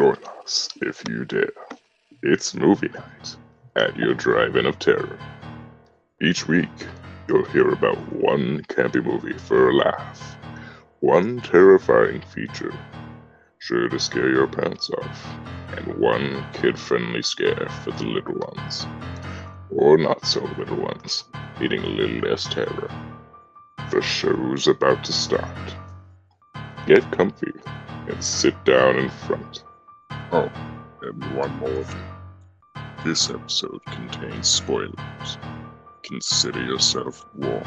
Join us if you dare. It's movie night at your drive-in of terror. Each week, you'll hear about one campy movie for a laugh, one terrifying feature sure to scare your pants off, and one kid-friendly scare for the little ones, or not so little ones, needing a little less terror. The show's about to start. Get comfy and sit down in front. Oh, and one more thing. This episode contains spoilers. Consider yourself warned.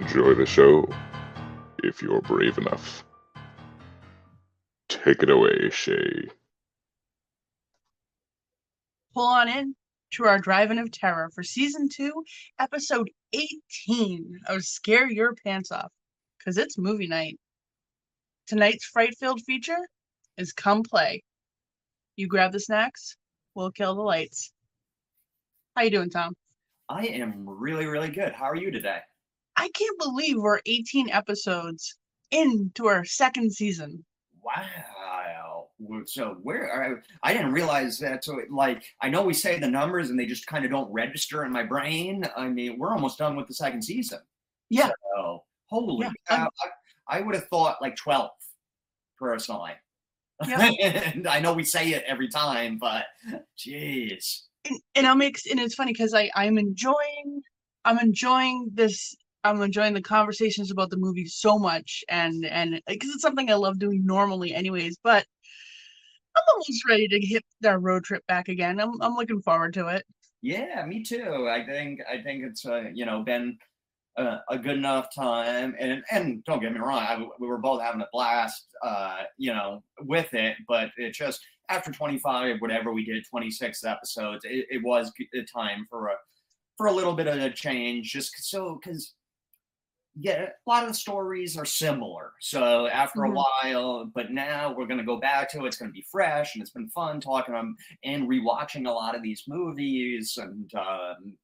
Enjoy the show if you're brave enough. Take it away, Shay. Pull on in to our Drive-in of Terror for season two, episode 18 of Scare Your Pants Off, because it's movie night. Tonight's fright filled feature is Come Play. You grab the snacks, we'll kill the lights. How you doing, Tom? I am really, really good. How are you today? I can't believe we're 18 episodes into our second season. Wow. So where I, I didn't realize that. So like I know we say the numbers and they just kind of don't register in my brain. I mean, we're almost done with the second season. Yeah. So, holy Yeah, cow. I, I would have thought like 12 personally. And I know we say it every time, but jeez. and, and I'm ex- and it's funny because I I'm enjoying I'm enjoying this I'm enjoying the conversations about the movie so much and and because it's something I love doing normally anyways but I'm almost ready to hit our road trip back again I'm I'm looking forward to it Yeah, me too. I think I think it's uh, you know been a, a good enough time, and and don't get me wrong, I, we were both having a blast, uh, you know, with it. But it just after 25, whatever we did, 26 episodes, it, it was a time for a for a little bit of a change, just so because yeah, a lot of the stories are similar. So after Mhm. a while, but now we're going to go back to it. It's going to be fresh, and it's been fun talking um, and rewatching a lot of these movies, and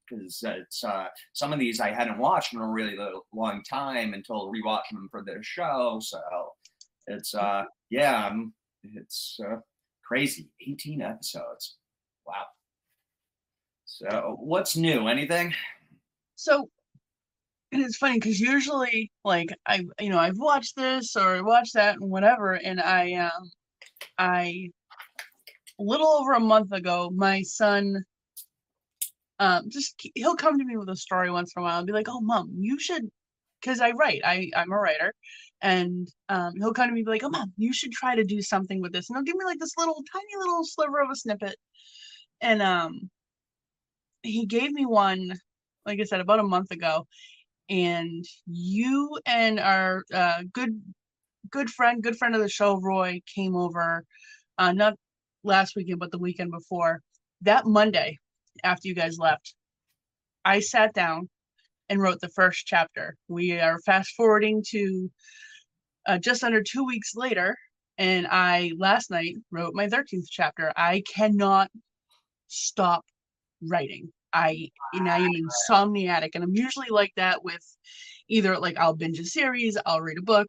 because it's uh, some of these I hadn't watched in a really long time until rewatching them for this show. So it's uh, yeah, um, it's uh, crazy. 18 episodes. Wow. So what's new? Anything? so and it's funny because usually like I you know I've watched this or watched that and whatever and I um I a little over a month ago my son um just he'll come to me with a story once in a while and be like oh mom you should because I write I I'm a writer and um he'll come to me and be like oh mom you should try to do something with this and he'll give me like this little tiny little sliver of a snippet. And um he gave me one like I said about a month ago and you and our uh, good good friend good friend of the show roy came over uh, not last weekend but the weekend before that monday after you guys left i sat down and wrote the first chapter. We are fast forwarding to uh, just under two weeks later and i last night wrote my 13th chapter. I cannot stop writing i and i am insomniatic and i'm usually like that with either like i'll binge a series i'll read a book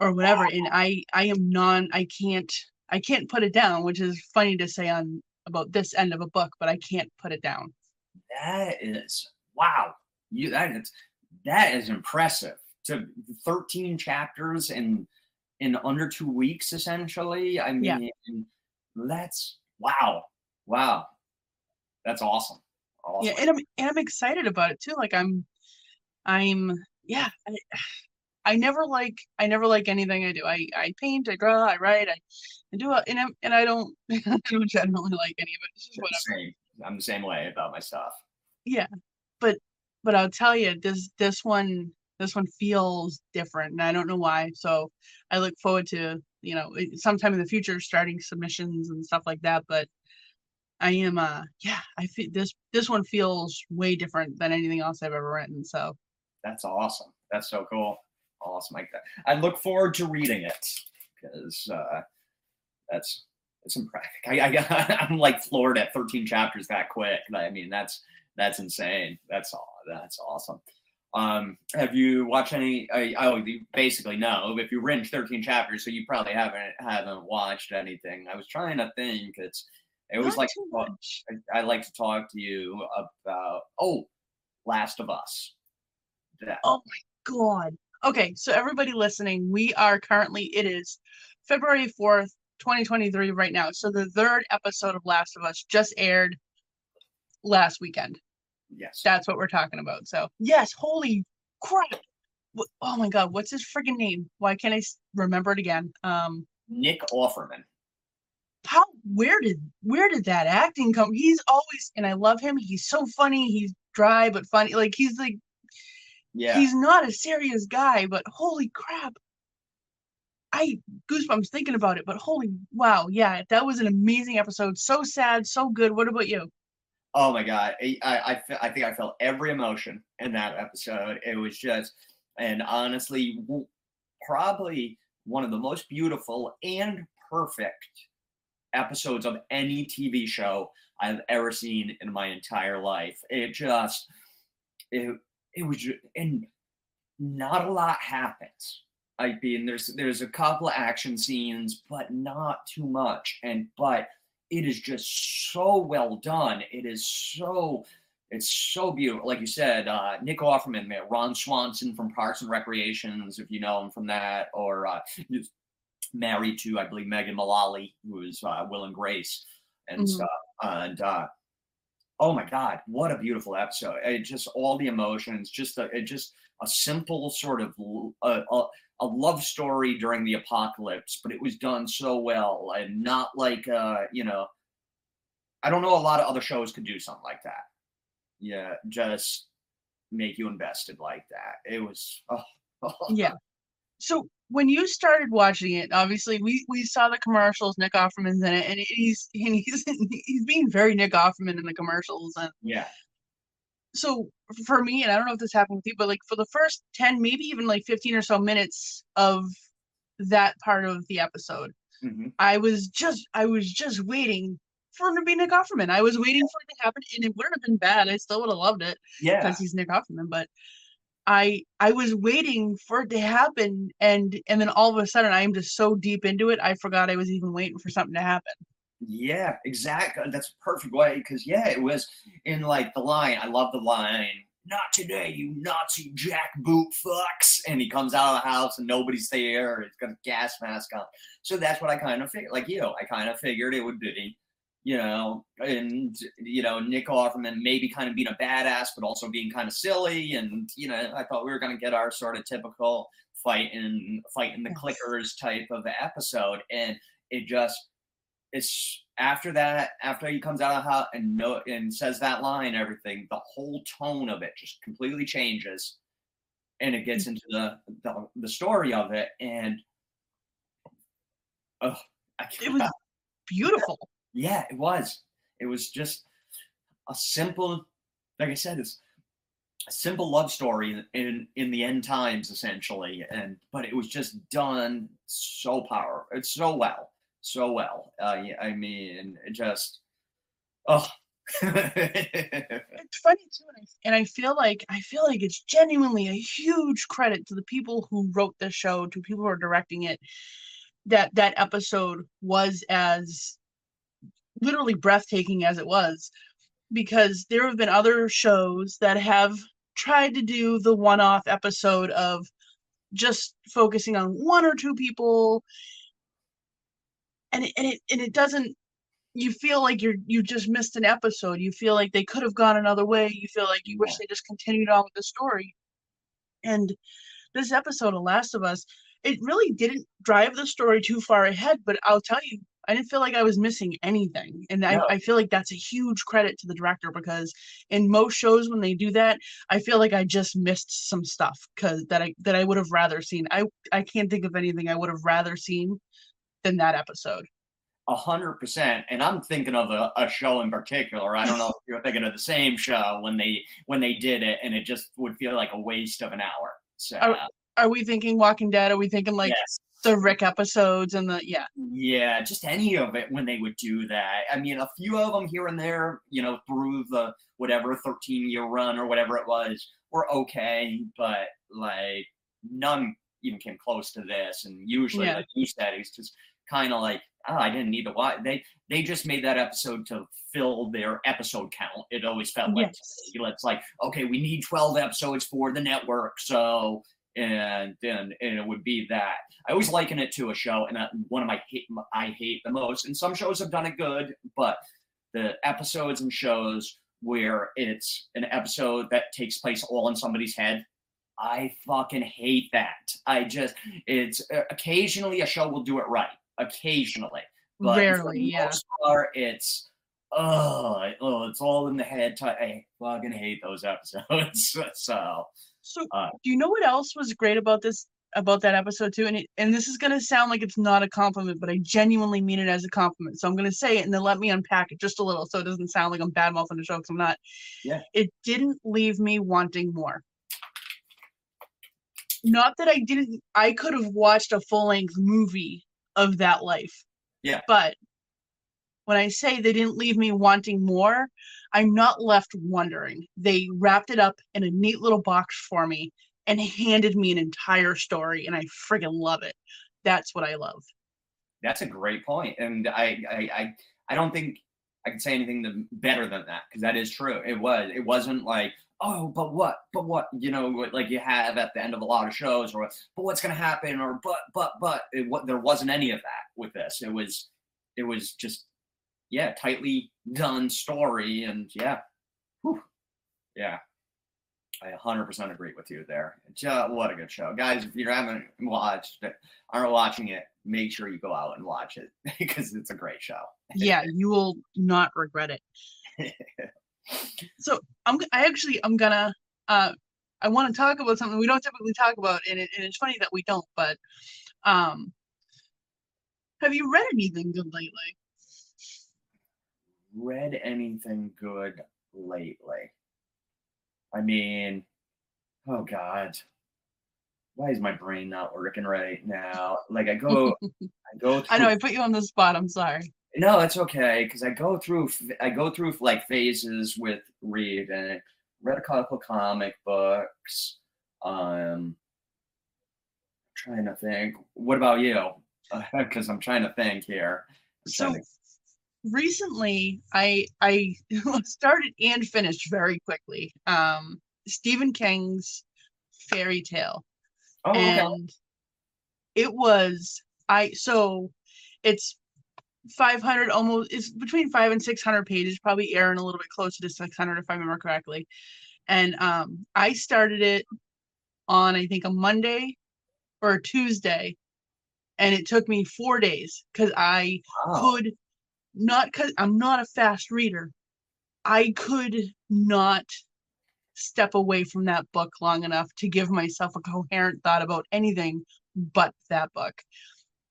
or whatever and i i am non i can't i can't put it down which is funny to say on about this end of a book but i can't put it down That is wow. You that is that is impressive. To 13 chapters in in under two weeks, essentially. I Yeah. mean, that's wow, wow. That's awesome. Yeah and i'm and i'm excited about it too like i'm i'm yeah I, I never like I never like anything I do. I, I paint, I draw, I write, I, I do, and I'm, and I don't, I don't generally like any of it. It's just I'm whatever. the same. I'm the same way about my stuff. Yeah, but but I'll tell you, this this one this one feels different, and I don't know why. So I look forward to you know eh, sometime in the future starting submissions and stuff like that. But I am uh yeah I feel this this one feels way different than anything else I've ever written. So That's awesome. That's so cool. Awesome. Like that. I look forward to reading it because uh, that's it's impressive. I, I I'm like floored at 13 chapters that quick. I mean, that's that's insane. That's all. That's awesome. Um, have you watched any? I, I basically no. If you binge 13 chapters, so you probably haven't haven't watched anything. I was trying to think. It's it was Not like much. I, I like to talk to you about oh, Last of Us. That- Oh my god. Okay, so everybody listening, we are currently it is February 4th, 2023 right now. So the third episode of Last of Us just aired last weekend. yes. That's what we're talking about. So, yes, holy crap. Oh my god, what's his friggin' name? Why can't I remember it again? Um Nick Offerman. How where did where did that acting come? He's always and I love him. He's so funny. He's dry but funny. Like he's like Yeah. he's not a serious guy, but holy crap. I goosebumps thinking about it, but holy wow, yeah, that was an amazing episode. So sad, so good. What about you? Oh my god, I I, I, I think I felt every emotion in that episode. It was just, and honestly, probably one of the most beautiful and perfect episodes of any TV show I've ever seen in my entire life. It just, it it was, ju- and not a lot happens. I mean, there's there's a couple of action scenes, but not too much. And but it is just so well done. It is so it's so beautiful. Like you said, uh, Nick Offerman, man, Ron Swanson from Parks and Recreations, if you know him from that, or uh, married to, I believe, Megan Mullally, who is uh, Will and Grace and Mhm. stuff. And uh, oh my God, what a beautiful episode! It just all the emotions, just a, it just a simple sort of a love story during the apocalypse, but it was done so well and not like uh, you know. I don't know a lot of other shows could do something like that. Yeah, just make you invested like that. It was oh, Yeah. So when you started watching it, obviously we we saw the commercials. Nick Offerman's in it, and he's and he's he's being very Nick Offerman in the commercials. And yeah. so for me, and I don't know if this happened with you, but like for the first ten, maybe even like fifteen or so minutes of that part of the episode, mhm. I was just I was just waiting for him to be Nick Offerman. I was waiting for it to happen, and it wouldn't have been bad. I still would have loved it Yeah. because he's Nick Offerman, but I I was waiting for it to happen and and then all of a sudden I'm just so deep into it I forgot I was even waiting for something to happen. Yeah, exactly. That's a perfect way because yeah, it was in like the line. I love the line. Not today, you Nazi jackboot fucks. And he comes out of the house and nobody's there. He's got a gas mask on. So that's what I kind of figured. Like you, know, I kind of figured it would be, you know, and you know, Nick Offerman maybe kind of being a badass, but also being kind of silly. And you know, I thought we were gonna get our sort of typical fight in, fight in the Yes. clickers type of episode, and it just it's after that, after he comes out of the house and no and says that line, everything, the whole tone of it just completely changes, and it gets into the the, the story of it, and oh, I It was beautiful. Yeah, it was. It was just a simple, like I said, it's a simple love story in in the end times, essentially. And but it was just done so power. It's so well, so well. Uh, yeah, I mean, it just oh. It's funny too and I, and I feel like I feel like it's genuinely a huge credit to the people who wrote the show, to people who are directing it that that episode was as literally breathtaking as it was because there have been other shows that have tried to do the one-off episode of just focusing on one or two people. And it, and it and it doesn't you feel like you're you just missed an episode. You feel like they could have gone another way. You feel like you wish they just continued on with the story. And this episode of last of us it really didn't drive the story too far ahead but i'll tell you i didn't feel like i was missing anything and No. I, I feel like that's a huge credit to the director because in most shows when they do that i feel like i just missed some stuff because that i that i would have rather seen i i can't think of anything i would have rather seen than that episode A hundred percent, and I'm thinking of a, a show in particular. I don't know if you're thinking of the same show when they when they did it, and it just would feel like a waste of an hour. So are we thinking walking dead are we thinking like yes, the rick episodes and the yeah yeah, just any of it when they would do that. I mean, a few of them here and there, you know, through the whatever 13 year run or whatever it was, were okay, but like none even came close to this. And usually, Yeah. like you said, it's just kind of like, oh, I didn't need to watch. They they just made that episode to fill their episode count. It always felt like Yes. it's like, okay, we need twelve episodes for the network, so and then and it would be that. I always liken it to a show, and that one of my hate I hate the most. And some shows have done it good, but the episodes and shows where it's an episode that takes place all in somebody's head. I fucking hate that. I just it's uh, occasionally a show will do it right. Occasionally, but Rarely, yeah. part, it's oh, oh, it's all in the head. I fucking hate those episodes. so So, Uh, do you know what else was great about this about that episode too? And it, and this is gonna sound like it's not a compliment, but I genuinely mean it as a compliment. So I'm gonna say it and then let me unpack it just a little, so it doesn't sound like I'm bad mouthing the show. Because I'm not. Yeah. It didn't leave me wanting more. Not that I didn't. I could have watched a full length movie of that life. Yeah. But when I say they didn't leave me wanting more, I'm not left wondering. They wrapped it up in a neat little box for me and handed me an entire story, and I friggin' love it. That's what I love. That's a great point, and I I I, I don't think I can say anything to, better than that because that is true. It was. It wasn't like oh, but what, but what, you know, like you have at the end of a lot of shows, or but what's to happen, or but but but it, what there wasn't any of that with this. It was it was just yeah, tightly done story, and yeah, Whew. yeah. I 100% agree with you there. Just, what a good show, guys! If you haven't watched it, aren't watching it, make sure you go out and watch it because it's a great show. Yeah, you will not regret it. so I'm I actually I'm gonna uh I want to talk about something we don't typically talk about, and, it, and it's funny that we don't. But um, have you read anything good lately? Read anything good lately? I mean, oh God, why is my brain not working right now? Like I go, I go. Through, I know I put you on the spot. I'm sorry. No, it's okay because I go through I go through like phases with read and read a couple comic books. Um, trying to think. What about you? Because I'm trying to think here. I'm So to- recently, I I started and finished very quickly. Um, Stephen King's Fairy Tale. oh, okay. and it was i so it's 500 almost it's between five and 600 pages probably airing a little bit closer to 600 if i remember correctly and um i started it on i think a monday or a tuesday and it took me four days because i Wow. could not because i'm not a fast reader i could not step away from that book long enough to give myself a coherent thought about anything but that book.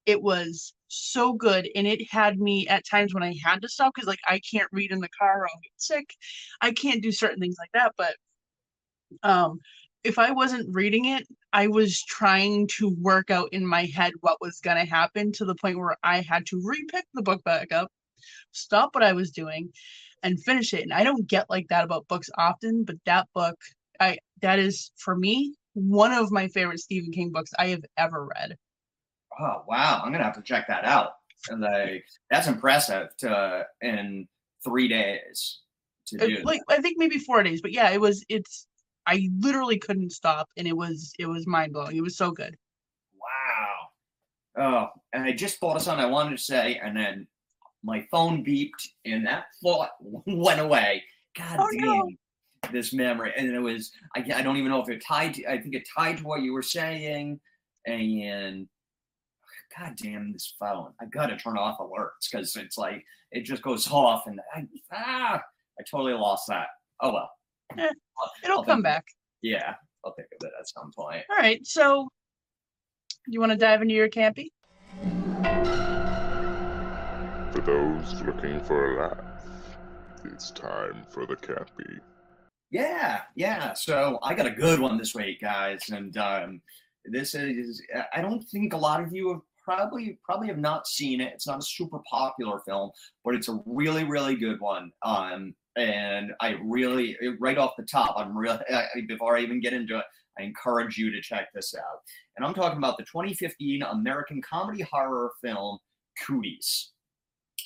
It was so good and it had me at times when i had to stop because like i can't read in the car or i'll get sick. I can't do certain things like that but um if i wasn't reading it i was trying to work out in my head what was to happen to the point where i had to repick the book back up stop what i was doing and finish it and i don't get like that about books often but that book i that is for me one of my favorite stephen king books i have ever read Oh wow, I'm gonna have to check that out. And like that's impressive to in three days to uh, do. It- like i think maybe four days but yeah it was it's i literally couldn't stop and it was it was mind-blowing it was so good Wow. Oh, and I just thought of something I wanted to say, and then my phone beeped, and that thought went away. God Oh, damn. no. This memory, and it was I, I don't even know if it tied. To, I think it tied to what you were saying, and God damn this phone! I gotta turn off alerts because it's like it just goes off, and I ah, I totally lost that. Oh well. Eh, it'll come back Yeah, I'll think of it at some point. all right so you want to dive into your campy For those looking for a laugh, it's time for the campy. Yeah, yeah. So I got a good one this week, guys, and um, this is I don't think a lot of you have probably probably have not seen it. It's not a super popular film, but it's a really really good one. Um, and I really, right off the top, I'm really before I even get into it, I encourage you to check this out. And I'm talking about the 2015 American comedy horror film Cooties.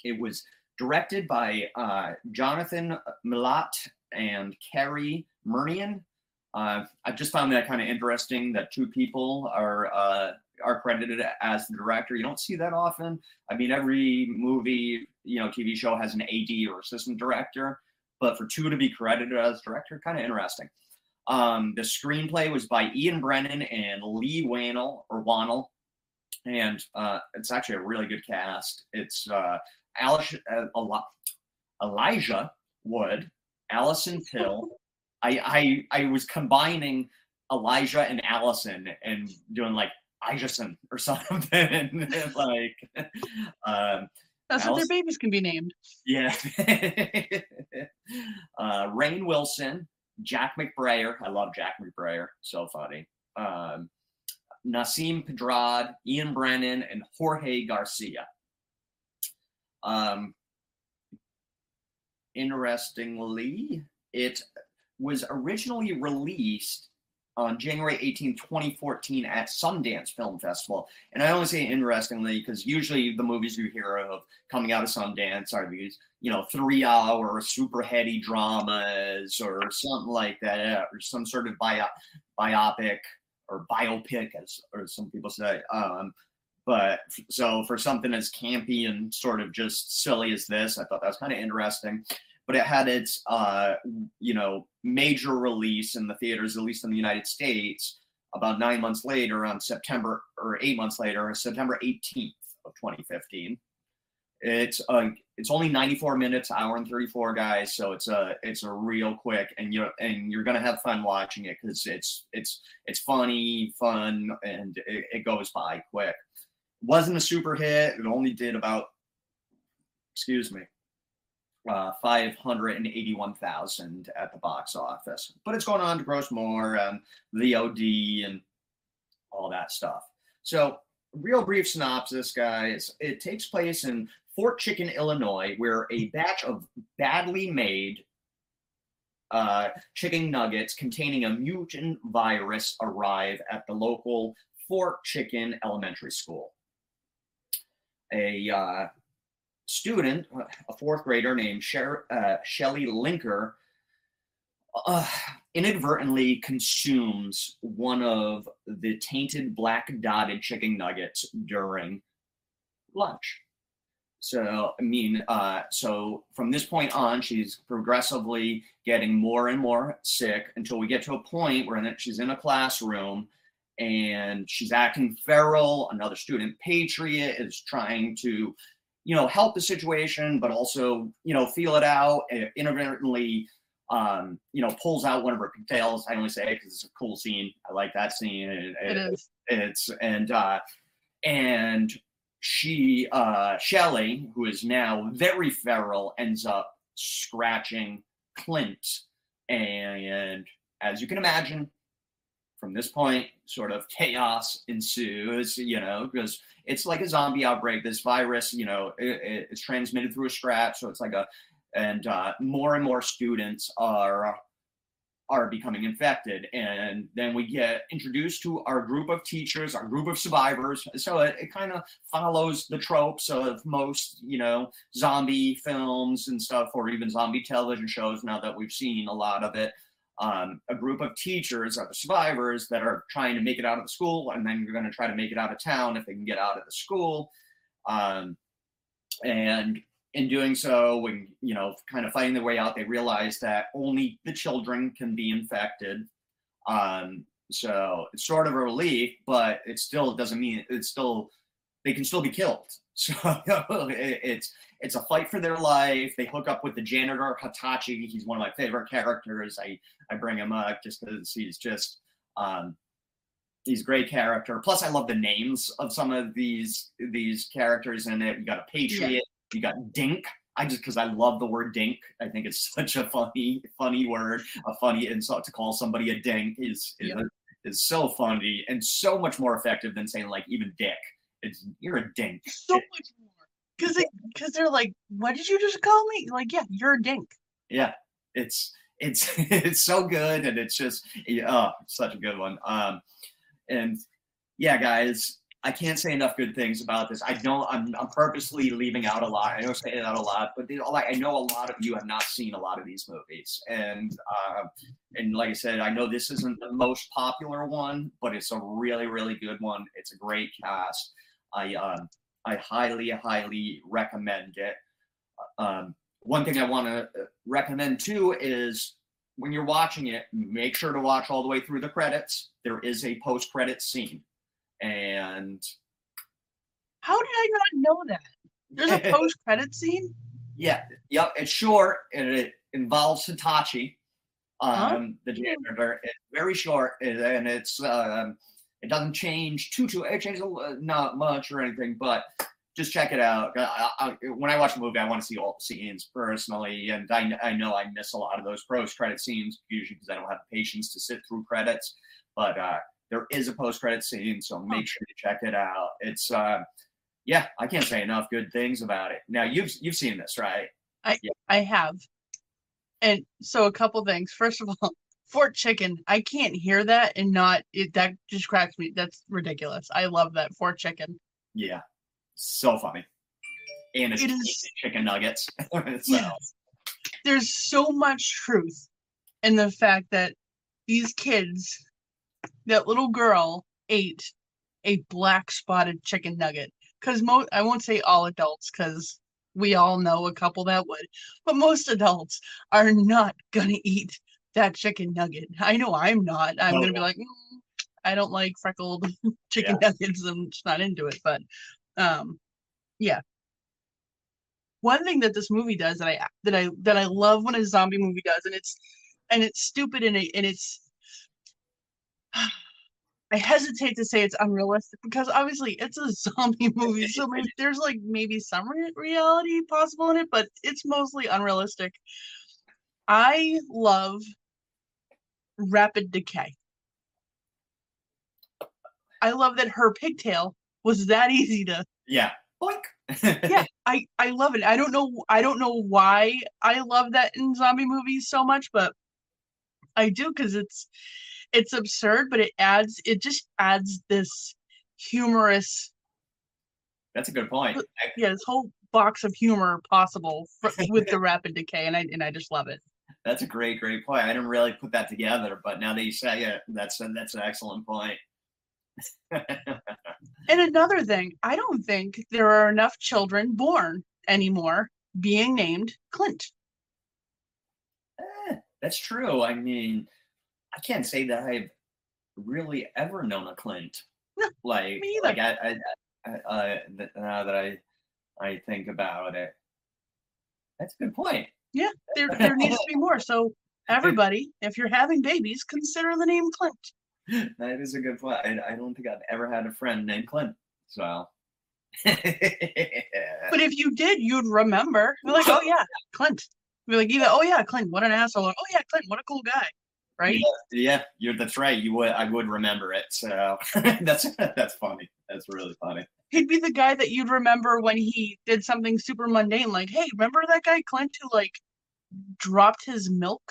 It was directed by uh, Jonathan Milott and Cary Murnion. Uh, I just found that kind of interesting that two people are uh, are credited as the director. You don't see that often. I mean, every movie, you know, TV show has an AD or assistant director, but for two to be credited as director, kind of interesting. Um, the screenplay was by Ian Brennan and Leigh Whannell or Wannell, and uh, it's actually a really good cast. It's uh, Alice, uh, Elijah Wood, Alison Pill. I, I I was combining Elijah and Alison and doing like Isaacson or something. like um, that's Alison, what their babies can be named. Yeah. uh, Rainn Wilson, Jack McBrayer. I love Jack McBrayer. So funny. Um, Nasim Pedrad, Ian Brennan, and Jorge Garcia. Um, interestingly, it was originally released on January 18, 2014 at Sundance Film Festival. And I only say interestingly because usually the movies you hear of coming out of Sundance are these, you know, three hour super heady dramas or something like that, or some sort of bio, biopic or biopic, as or some people say. Um, but so for something as campy and sort of just silly as this, I thought that was kind of interesting. But it had its, uh, you know, major release in the theaters, at least in the United States, about nine months later, on September or eight months later, September 18th of 2015. It's uh, it's only 94 minutes, hour and 34 guys, so it's a it's a real quick, and you're and you're gonna have fun watching it because it's it's it's funny, fun, and it, it goes by quick. Wasn't a super hit. It only did about, excuse me, uh, 581,000 at the box office. But it's going on to gross more, um, VOD, and all that stuff. So, real brief synopsis, guys. It takes place in Fort Chicken, Illinois, where a batch of badly made uh, chicken nuggets containing a mutant virus arrive at the local Fort Chicken Elementary School a uh, student, a fourth grader named Sher- uh, Shelly Linker, uh, inadvertently consumes one of the tainted black dotted chicken nuggets during lunch. So, I mean, uh, so from this point on, she's progressively getting more and more sick until we get to a point where she's in a classroom and she's acting feral. Another student, Patriot, is trying to, you know, help the situation, but also, you know, feel it out. And inadvertently, um, you know, pulls out one of her pigtails. I only say because it's a cool scene. I like that scene. It, it is. It's and uh, and she, uh, Shelly, who is now very feral, ends up scratching Clint, and as you can imagine, from this point, sort of chaos ensues, you know, because it's like a zombie outbreak. This virus, you know, it, it's transmitted through a scratch. So it's like a, and uh, more and more students are are becoming infected and then we get introduced to our group of teachers our group of survivors so it, it kind of follows the tropes of most you know zombie films and stuff or even zombie television shows now that we've seen a lot of it um, a group of teachers are the survivors that are trying to make it out of the school, and then you're going to try to make it out of town if they can get out of the school. Um, and in doing so, when you know, kind of fighting their way out, they realize that only the children can be infected. Um, so it's sort of a relief, but it still doesn't mean it's still they can still be killed. So it's it's a fight for their life. They hook up with the janitor Hitachi. He's one of my favorite characters. I I bring him up just because he's just um, he's a great character. Plus, I love the names of some of these these characters in it. You got a patriot. Yeah. You got Dink. I just because I love the word dink. I think it's such a funny, funny word. A funny insult to call somebody a dink is is, yeah. is so funny and so much more effective than saying like even dick. It's you're a dink. So much more. Cause they cause they're like, what did you just call me? Like, yeah, you're a dink. yeah, it's it's it's so good, and it's just oh, such a good one. Um, and yeah, guys, I can't say enough good things about this. I know I'm, I'm purposely leaving out a lot. I know I say it out a lot, but they, I know a lot of you have not seen a lot of these movies, and uh, and like I said, I know this isn't the most popular one, but it's a really really good one. It's a great cast. I um, I highly highly recommend it. Um, one thing I want to uh, recommend too is when you're watching it, make sure to watch all the way through the credits. There is a post credit scene and how did I not know that? There's a post credit scene. Yeah, yep. It's short and it involves Hitachi, um, huh? the janitor. It's very short and it's um, it doesn't change too too. It changes not much or anything, but just check it out. I, I, when I watch a movie, I want to see all the scenes personally, and I, I know I miss a lot of those post credit scenes usually because I don't have the patience to sit through credits. But uh, there is a post credit scene, so make sure to check it out. It's uh, yeah, I can't say enough good things about it. Now you've you've seen this, right? I yeah. I have, and so a couple things. First of all, Fort Chicken. I can't hear that and not it. That just cracks me. That's ridiculous. I love that Fort Chicken. Yeah, so funny. And it's it is, chicken nuggets. so. yes. There's so much truth in the fact that these kids that little girl ate a black spotted chicken nugget because mo I won't say all adults because we all know a couple that would, but most adults are not gonna eat that chicken nugget. I know I'm not. I'm oh, gonna be like, mm, I don't like freckled chicken yeah. nuggets. I'm just not into it. But um, yeah. One thing that this movie does that I that I that I love when a zombie movie does, and it's and it's stupid and it and it's I hesitate to say it's unrealistic because obviously it's a zombie movie, so maybe, there's like maybe some re- reality possible in it, but it's mostly unrealistic. I love rapid decay. I love that her pigtail was that easy to yeah yeah I I love it. I don't know I don't know why I love that in zombie movies so much, but I do because it's it's absurd, but it adds it just adds this humorous. That's a good point. Yeah, this whole box of humor possible for, with the rapid decay, and I and I just love it. That's a great, great point. I didn't really put that together, but now that you say it, that's a, that's an excellent point. and another thing, I don't think there are enough children born anymore being named Clint. Eh, that's true. I mean, I can't say that I've really ever known a Clint. like, like I, I, I, I, now that I, I think about it, that's a good point. Yeah, there, there needs to be more. So everybody, if you're having babies, consider the name Clint. That is a good point. I, I don't think I've ever had a friend named Clint. So. but if you did, you'd remember. You're like, oh yeah, Clint. Be like either, oh yeah, Clint, what an asshole. Or, oh yeah, Clint, what a cool guy right? Yeah, yeah, you're that's right. You would I would remember it. So that's that's funny. That's really funny. He'd be the guy that you'd remember when he did something super mundane, like, hey, remember that guy Clint who like dropped his milk?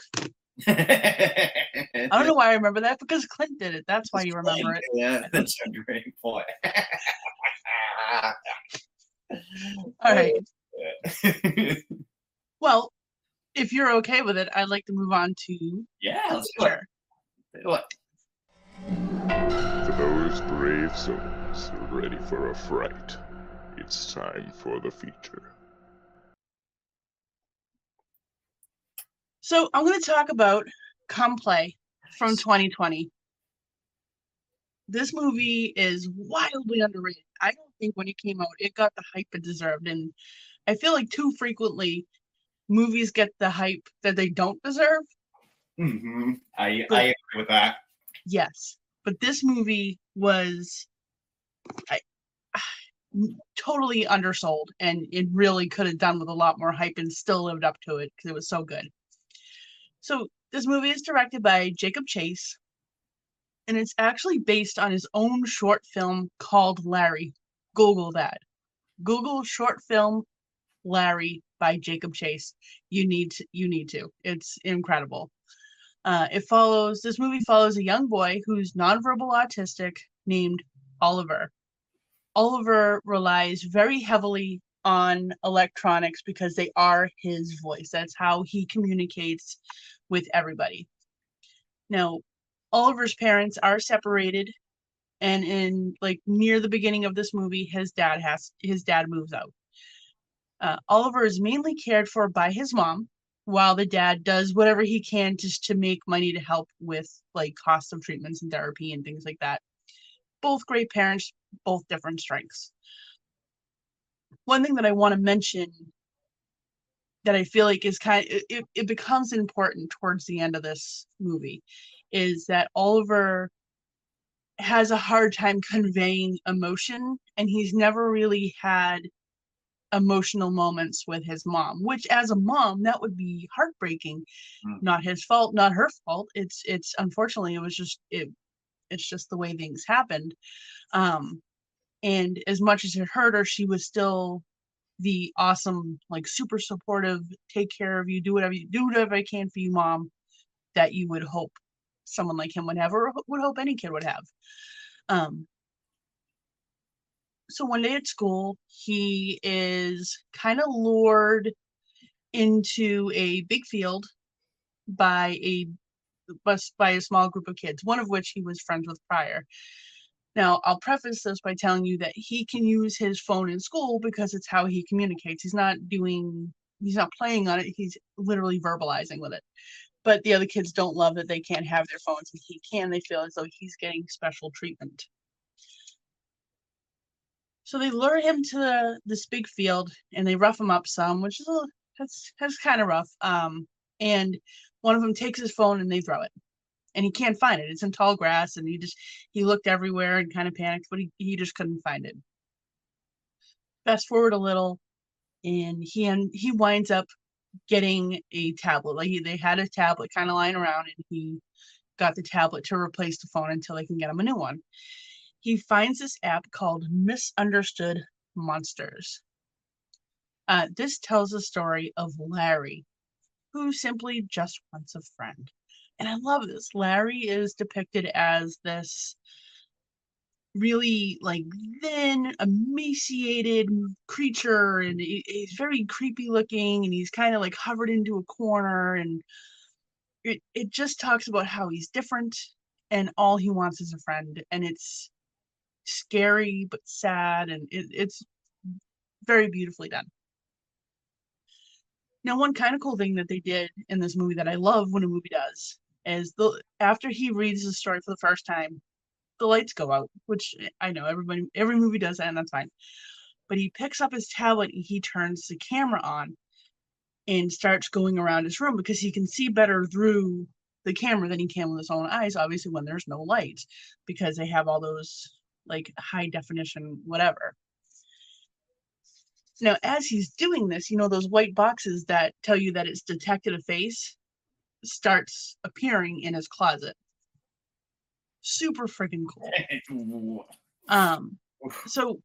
I don't know why I remember that because Clint did it. That's why you remember it. Yeah, that's a great point. All right. well, if you're okay with it, I'd like to move on to yeah, let's do it. What? For those brave souls ready for a fright, it's time for the feature. So I'm going to talk about Come Play from 2020. This movie is wildly underrated. I don't think when it came out, it got the hype it deserved, and I feel like too frequently movies get the hype that they don't deserve. Mm-hmm. I but, I agree with that. Yes, but this movie was I, totally undersold, and it really could have done with a lot more hype and still lived up to it because it was so good. So this movie is directed by Jacob Chase, and it's actually based on his own short film called Larry. Google that. Google short film Larry by Jacob Chase. You need to, you need to. It's incredible. Uh, it follows this movie follows a young boy who's nonverbal autistic named Oliver. Oliver relies very heavily on electronics because they are his voice. That's how he communicates with everybody. Now, Oliver's parents are separated and in like near the beginning of this movie his dad has his dad moves out. Uh, Oliver is mainly cared for by his mom while the dad does whatever he can just to make money to help with like cost of treatments and therapy and things like that. Both great parents, both different strengths. One thing that I want to mention that I feel like is kind of, it, it becomes important towards the end of this movie is that Oliver has a hard time conveying emotion and he's never really had emotional moments with his mom which as a mom that would be heartbreaking. Mm. not his fault not her fault. It's it's unfortunately it was just it it's just the way things happened. Um and as much as it hurt her she was still the awesome like super supportive take care of you do whatever you do whatever i can for you mom that you would hope someone like him would have or would hope any kid would have. Um so one day at school he is kind of lured into a big field by a bus by a small group of kids one of which he was friends with prior now, I'll preface this by telling you that he can use his phone in school because it's how he communicates. He's not doing, he's not playing on it, he's literally verbalizing with it. But the other kids don't love that they can't have their phones and he can. They feel as though he's getting special treatment. So they lure him to the, this big field and they rough him up some, which is a, that's that's kind of rough. Um, and one of them takes his phone and they throw it and he can't find it. It's in tall grass, and he just he looked everywhere and kind of panicked, but he, he just couldn't find it. Fast forward a little, and he and he winds up getting a tablet. Like he, they had a tablet kind of lying around, and he got the tablet to replace the phone until they can get him a new one. He finds this app called Misunderstood Monsters. Uh, this tells the story of Larry, who simply just wants a friend and I love this. Larry is depicted as this really like thin, emaciated creature, and he, he's very creepy looking, and he's kind of like hovered into a corner, and it it just talks about how he's different, and all he wants is a friend, and it's scary but sad, and it, it's very beautifully done. Now, one kind of cool thing that they did in this movie that I love when a movie does is the after he reads the story for the first time, the lights go out, which I know everybody every movie does that, and that's fine. But he picks up his tablet and he turns the camera on and starts going around his room because he can see better through the camera than he can with his own eyes, obviously when there's no light, because they have all those like high definition whatever. Now, as he's doing this, you know, those white boxes that tell you that it's detected a face, starts appearing in his closet. Super freaking cool. um, so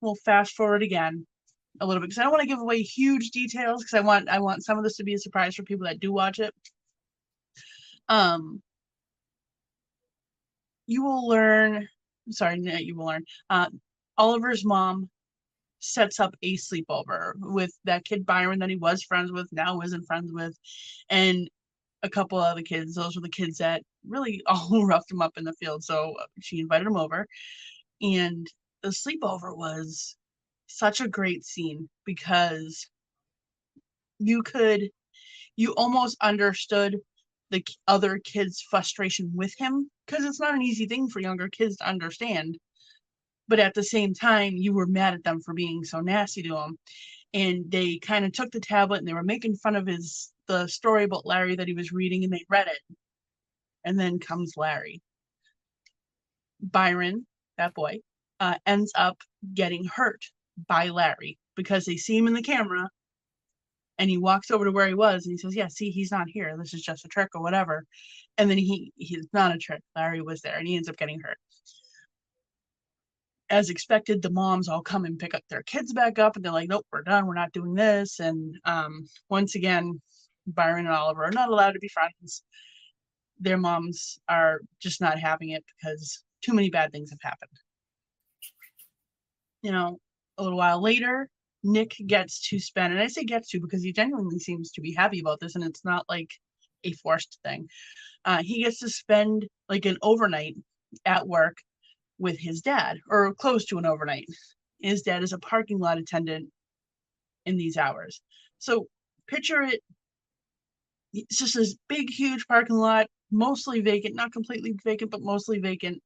we'll fast forward again a little bit because I don't want to give away huge details because I want I want some of this to be a surprise for people that do watch it. Um, you will learn. Sorry, you will learn. Uh, Oliver's mom sets up a sleepover with that kid Byron that he was friends with, now isn't friends with, and a couple of other kids. Those were the kids that really all roughed him up in the field. So she invited him over, and the sleepover was such a great scene because you could, you almost understood the other kids' frustration with him because it's not an easy thing for younger kids to understand. But at the same time, you were mad at them for being so nasty to him. And they kind of took the tablet and they were making fun of his the story about Larry that he was reading and they read it. And then comes Larry. Byron, that boy, uh, ends up getting hurt by Larry because they see him in the camera and he walks over to where he was and he says, Yeah, see, he's not here. This is just a trick or whatever. And then he he's not a trick. Larry was there and he ends up getting hurt. as expected, the moms all come and pick up their kids back up, and they're like, "Nope, we're done. We're not doing this." And um, once again, Byron and Oliver are not allowed to be friends. Their moms are just not having it because too many bad things have happened. You know, a little while later, Nick gets to spend, and I say gets to because he genuinely seems to be happy about this, and it's not like a forced thing. Uh, he gets to spend like an overnight at work with his dad, or close to an overnight. His dad is a parking lot attendant in these hours. So picture it. It's just this big, huge parking lot, mostly vacant, not completely vacant, but mostly vacant.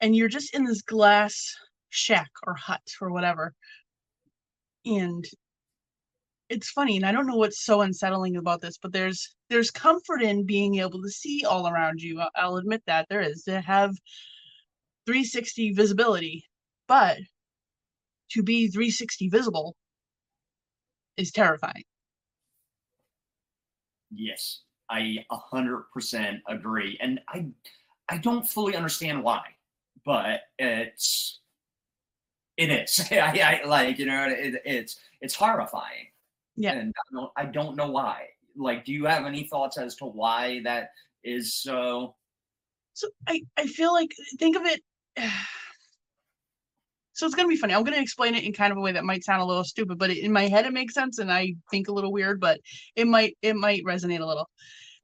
And you're just in this glass shack or hut or whatever. And it's funny, and I don't know what's so unsettling about this, but there's there's comfort in being able to see all around you. I'll admit that there is to have 360 visibility, but to be 360 visible is terrifying. Yes, i hundred percent agree, and I I don't fully understand why, but it's it is. I, I like you know it, it's it's horrifying. Yeah. and I don't, I don't know why. Like, do you have any thoughts as to why that is so? So I I feel like think of it. So it's gonna be funny. I'm gonna explain it in kind of a way that might sound a little stupid, but in my head it makes sense, and I think a little weird, but it might it might resonate a little.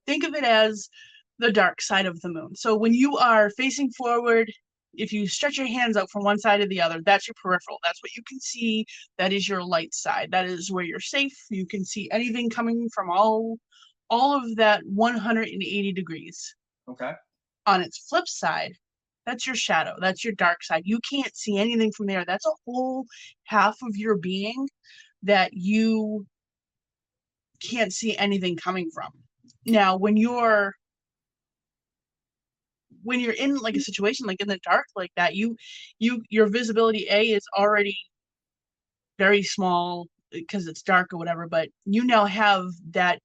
Think of it as the dark side of the moon. So when you are facing forward, if you stretch your hands out from one side to the other, that's your peripheral. That's what you can see. That is your light side. That is where you're safe. You can see anything coming from all all of that 180 degrees Okay. on its flip side, that's your shadow. That's your dark side. You can't see anything from there. That's a whole half of your being that you can't see anything coming from. Now, when you're when you're in like a mm. situation like in the dark like that, you you your visibility A is already very small uh, because it's dark or whatever, but you now have that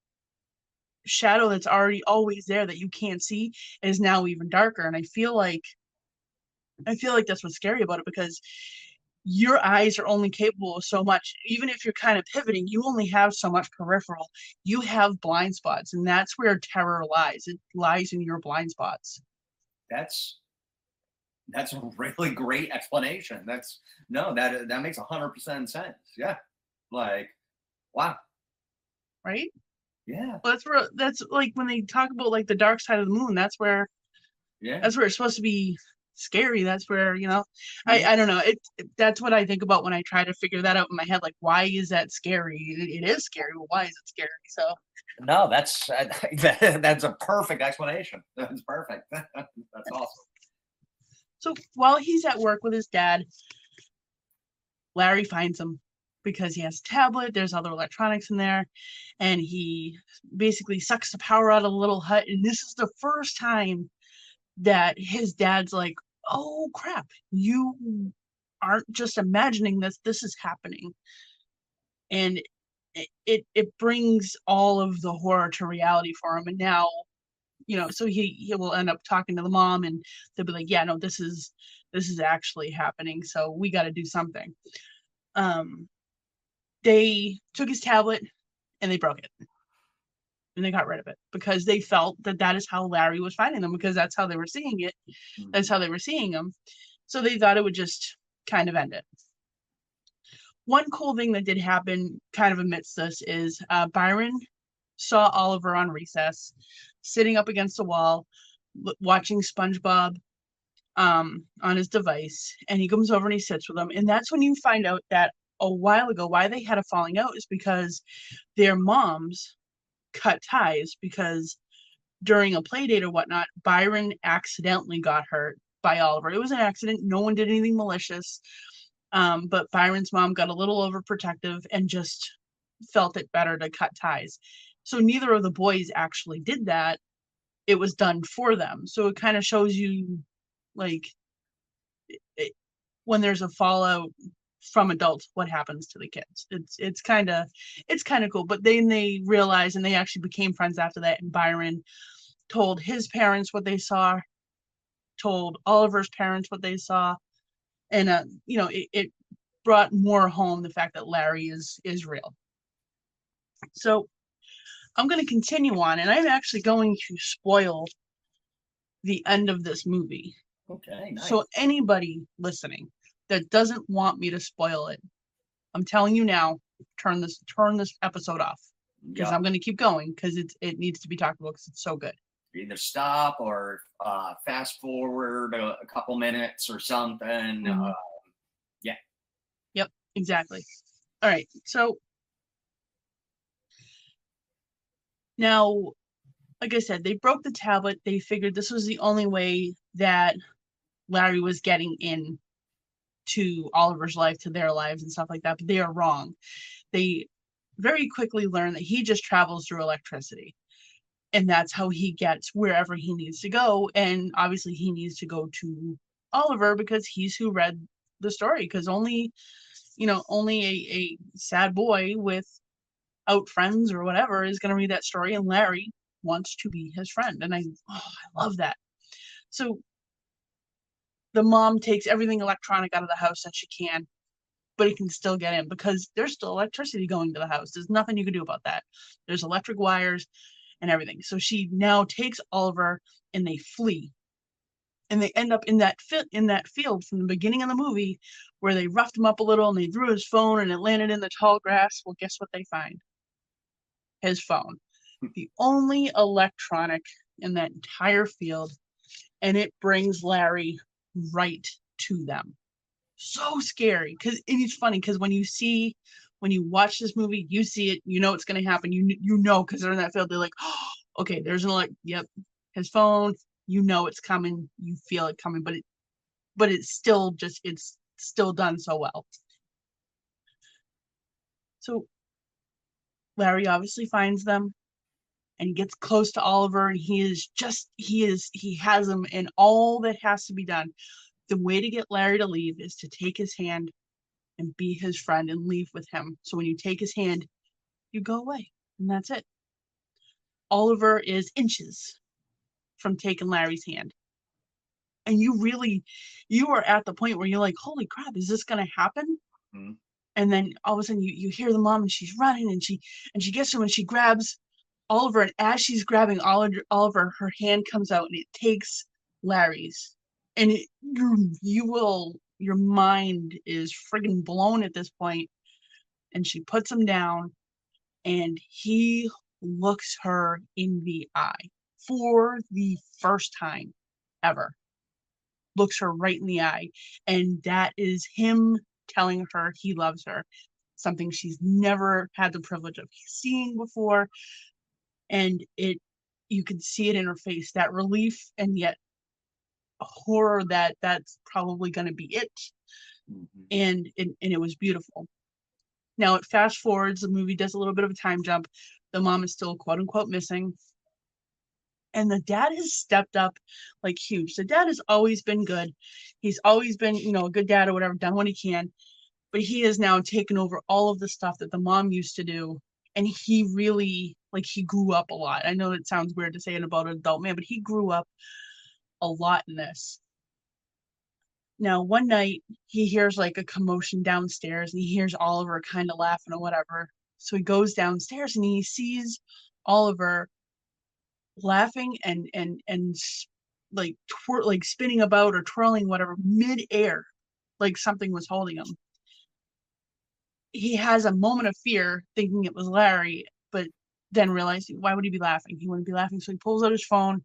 shadow that's already always there that you can't see is now even darker and i feel like i feel like that's what's scary about it because your eyes are only capable of so much even if you're kind of pivoting you only have so much peripheral you have blind spots and that's where terror lies it lies in your blind spots That's that's a really great explanation. That's no, that that makes a hundred percent sense. Yeah, like wow. right Yeah, well, that's where that's like when they talk about like the dark side of the moon that's where yeah. that's where it's supposed to be scary that's where you know i i don't know it it- that's what i think about when i try to figure that out in my head like why is that scary it, it is scary well why is it scary so No, that's that, that's a perfect explanation. That's perfect. that's awesome. so while he's at work with his dad larry finds him because he has a tablet there's other electronics in there and he basically sucks the power out of the little hut and this is the first time that his dad's like oh crap you aren't just imagining this this is happening. And it, it it brings all of the horror to reality for him and now you know so he he will end up talking to the mom and they'll be like yeah no this is this is actually happening so we got to do something. Um they took his tablet and they broke it and they got rid of it because they felt that that is how larry was finding them because that's how they were seeing it. That's how they were seeing him so they thought it would just kind of end it. One cool thing that did happen kind of amidst this is uh, byron saw oliver on recess sitting up against a wall watching spongebob um, on his device and he comes over and he sits with him and that's when you find out that a while ago why they had a falling out is because their moms cut ties because during a play date or whatnot byron accidentally got hurt by oliver. It was an accident. No one did anything malicious. Um, but byron's mom got a little overprotective and just felt it better to cut ties. So neither of the boys actually did that. It was done for them. So it kind of shows you like it, when there's a fallout from adults what happens to the kids it's it's kind of it's kind of cool but then they realized and they actually became friends after that and byron told his parents what they saw told oliver's parents what they saw and uh, you know, it, it brought more home the fact that Larry is is real. So I'm going to continue on, and I'm actually going to spoil the end of this movie. Okay. Nice. So anybody listening that doesn't want me to spoil it, I'm telling you now, turn this turn this episode off because yeah, I'm going to keep going because it's it needs to be talked about because it's so good. either stop or uh, fast forward a, a couple minutes or something. Mhm. Uh, yeah. Yep. Exactly. All right. So now, like I said, they broke the tablet. They figured this was the only way that Larry was getting in to Oliver's life, to their lives, and stuff like that. But they are wrong. They very quickly learn that he just travels through electricity. And that's how he gets wherever he needs to go. And obviously, he needs to go to Oliver because he's who read the story. Because only you know, only a, a sad boy with out friends or whatever is going to read that story, and Larry wants to be his friend. And I, oh, I love that. So the mom takes everything electronic out of the house that she can, but it can still get in because there's still electricity going to the house. There's nothing you can do about that. There's electric wires and everything. So she now takes Oliver and they flee. And they end up in that fit in that field from the beginning of the movie where they roughed him up a little and they threw his phone and it landed in the tall grass. Well, guess what they find? His phone. Hmm. The only electronic in that entire field. And it brings Larry right to them. So scary. Cause it's funny because when you see when you watch this movie, you see it, you know it's gonna happen. You you know because they're in that field, they're like, oh, okay, there's an like, yep, his phone, you know it's coming, you feel it coming, but it but it's still just it's still done so well. So Larry obviously finds them and gets close to Oliver and he is just he is he has him and all that has to be done. The way to get Larry to leave is to take his hand and be his friend and leave with him. So when you take his hand, you go away and that's it. Oliver is inches from taking Larry's hand. And you really you are at the point where you're like, holy crap, is this gonna happen? Mhm. And then all of a sudden you, you hear the mom and she's running and she and she gets her and she grabs Oliver and as she's grabbing Oliver, her hand comes out and it takes Larry's. And it, you you will your mind is friggin' blown at this point. And she puts him down and he looks her in the eye for the first time ever. Looks her right in the eye. And that is him telling her he loves her, something she's never had the privilege of seeing before. And it, you can see it in her face that relief and yet horror that that's probably going to be it. Mhm. And, and, and it was beautiful. Now it fast forwards, the movie does a little bit of a time jump. The mom is still quote unquote missing. And the dad has stepped up like huge. The dad has always been good. He's always been, you know, a good dad or whatever, done what he can. But he has now taken over all of the stuff that the mom used to do. And he really, like, he grew up a lot. I know it sounds weird to say it about an adult man, but he grew up a lot in this. Now, one night he hears like a commotion downstairs and he hears Oliver kind of laughing or whatever. So he goes downstairs and he sees Oliver laughing and and and like twir- like spinning about or twirling whatever mid-air like something was holding him. He has a moment of fear thinking it was Larry, but then realizing why would he be laughing? He wouldn't be laughing. So he pulls out his phone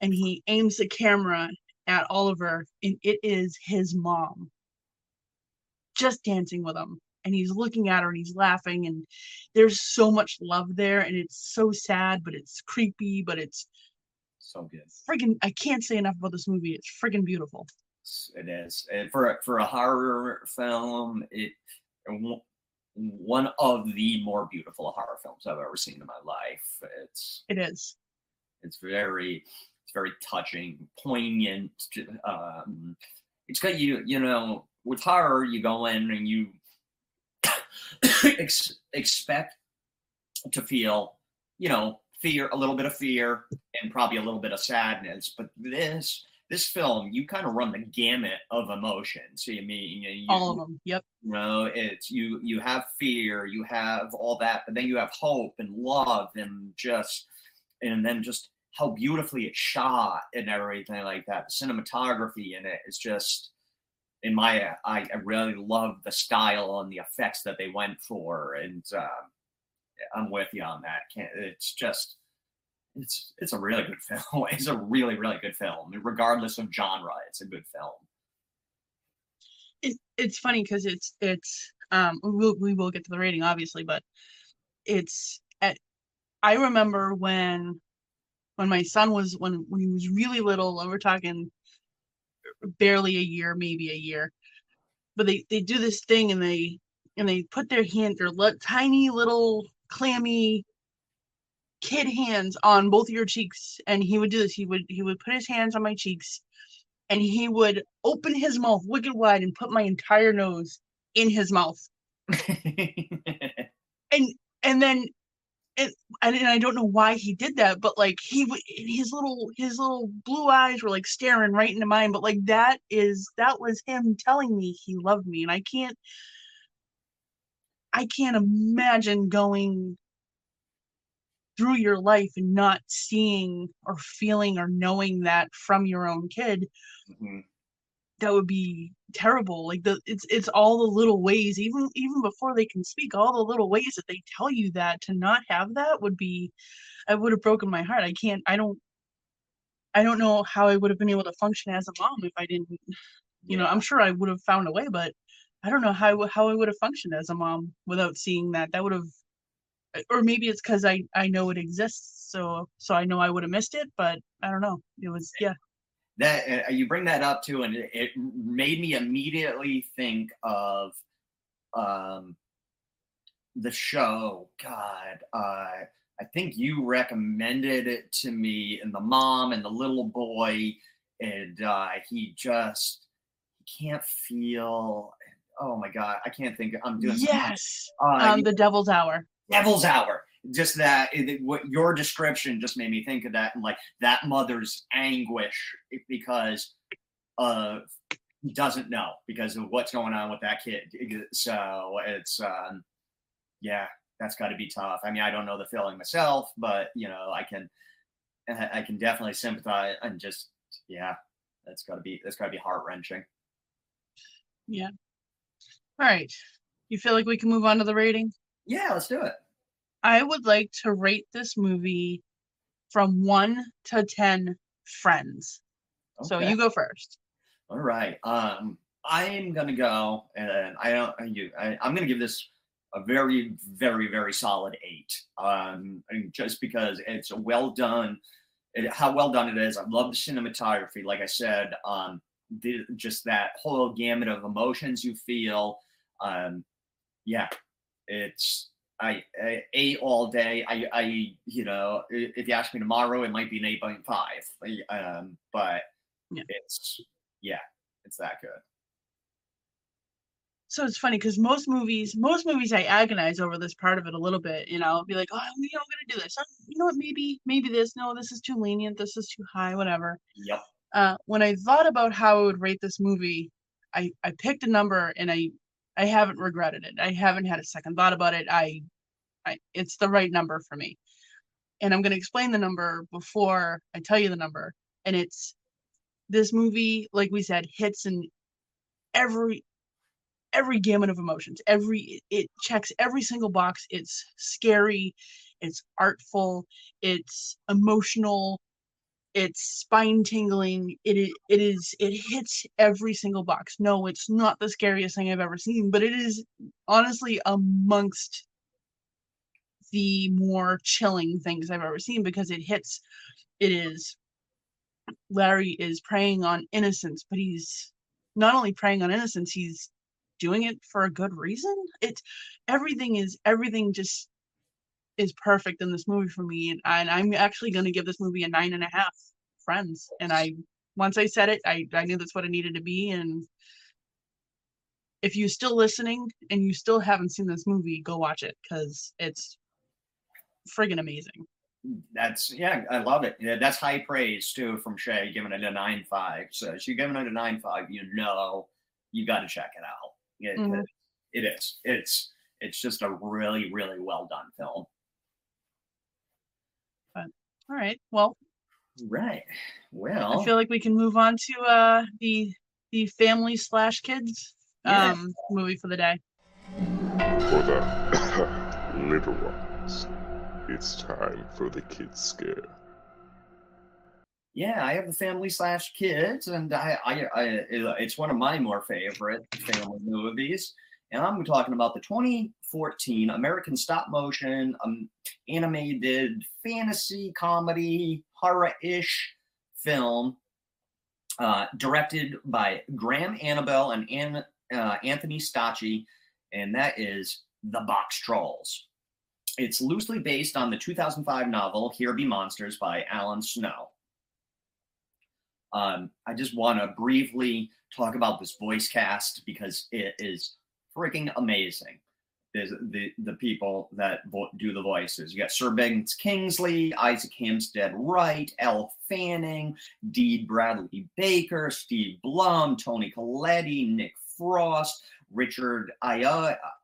and he aims the camera at Oliver, and it is his mom just dancing with him. And he's looking at her and he's laughing, and there's so much love there, and it's so sad, but it's creepy, but it's So good. friggin' I can't say enough about this movie. It's friggin' beautiful. It's- And for a- for a horror film. It one of the more beautiful horror films I've ever seen in my life. It's It is. it's very it's very touching, poignant. Um, it's got you you know with horror you go in and you ex- expect to feel you know fear a little bit of fear and probably a little bit of sadness but this this film, you kind of run the gamut of emotions. You mean you, you, All of them. Yep. you know it's you you have fear you have all that but then you have hope and love and just and then just how beautifully it's shot and everything like that the cinematography in it is just in my i, I really love the style and the effects that they went for and um, i'm with you on that Can't, it's just it's it's a really good film. It's a really really good film regardless of genre it's a good film. It, it's funny because it's it's um we will, we will get to the rating obviously but it's at i remember when when my son was when when he was really little and we're talking barely a year maybe a year but they they do this thing and they and they put their hand their tiny little clammy kid hands on both of your cheeks and he would do this. He would he would put his hands on my cheeks and he would open his mouth wicked wide and put my entire nose in his mouth. And and then and, and and I don't know why he did that, but like he would his little his little blue eyes were like staring right into mine, but like that is that was him telling me he loved me, and I can't I can't imagine going through your life and not seeing or feeling or knowing that from your own kid Mhm. that would be terrible. Like the it's it's all the little ways even even before they can speak all the little ways that they tell you that to not have that would be i would have broken my heart. I can't i don't i don't know how i would have been able to function as a mom if i didn't you know i'm sure i would have found a way but i don't know how how i would have functioned as a mom without seeing that. That would have or maybe it's because i i know it exists so so i know i would have missed it but i don't know it was yeah that uh, you bring that up too, and it, it made me immediately think of um, the show. God, uh, I think you recommended it to me, and the mom and the little boy, and uh, he just he can't feel. Oh my God, I can't think. I'm doing yes Uh, um the devil's hour Devil's Hour. Just that, what your description just made me think of that, and like that mother's anguish because uh he doesn't know because of what's going on with that kid. So it's um yeah, that's got to be tough. I mean, I don't know the feeling myself, but you know, I can I can definitely sympathize and just yeah, that's got to be that's got to be heart wrenching. Yeah. All right. You feel like we can move on to the rating? Yeah, let's do it. I would like to rate this movie from one to 10 friends. So you go first. All right. Um, I'm gonna go, and I don't. You, I, I'm gonna give this a very, very, very solid eight. Um, and just because it's a well done, it, how well done it is. I love the cinematography. Like I said, um, the, just that whole gamut of emotions you feel. Um, yeah, it's I, I all day. I, I, you know, if you ask me tomorrow, it might be an eight point five. Um, but Yeah. it's yeah, it's that good. So it's funny because most movies, most movies, I agonize over this part of it a little bit. You know, I'll be like, oh, you know, I'm gonna do this. Oh, you know what? Maybe, maybe this. No, this is too lenient. This is too high. Whatever. Yep. uh, when I thought about how I would rate this movie, I, I picked a number and I I haven't regretted it. I haven't had a second thought about it. I, I it's the right number for me. And I'm going to explain the number before I tell you the number. And it's this movie, like we said, hits in every every gamut of emotions. Every it checks every single box. It's scary, it's artful, it's emotional, it's spine tingling it is it is it hits every single box. No it's not the scariest thing i've ever seen but it is honestly amongst the more chilling things i've ever seen because it hits it is larry is preying on innocence but he's not only preying on innocence he's doing it for a good reason. It's everything is everything just is perfect in this movie for me and, and i'm actually going to give this movie a nine and a half friends and i once i said it I, I knew that's what it needed to be and if you're still listening and you still haven't seen this movie go watch it because it's friggin amazing that's yeah, I love it. Yeah, that's high praise too from Shay, giving it a nine five. So she's giving it a nine five. You know, you got to check it out. It, Mhm. it is. It's it's just a really really well done film. All right. Well, Right. Well, I feel like we can move on to uh the the family slash kids Yeah. um movie for the day. For the little ones, it's time for the kids scare. yeah, I have the family slash kids, and I, I, I, it's one of my more favorite family movies. And I'm talking about the 2014 American stop motion um, animated fantasy comedy horror-ish film, uh, directed by Graham Annable and An- uh, Anthony Stacchi, and that is The Boxtrolls. It's loosely based on the 2005 novel Here Be Monsters by Alan Snow. Um, I just want to briefly talk about this voice cast because it is freaking amazing. There's the the people that do the voices. You got Sir Ben Kingsley, Isaac Hempstead Wright, Elle Fanning, Dee Bradley Baker, Steve Blum, Toni Collette, Nick Frost, Richard Aya.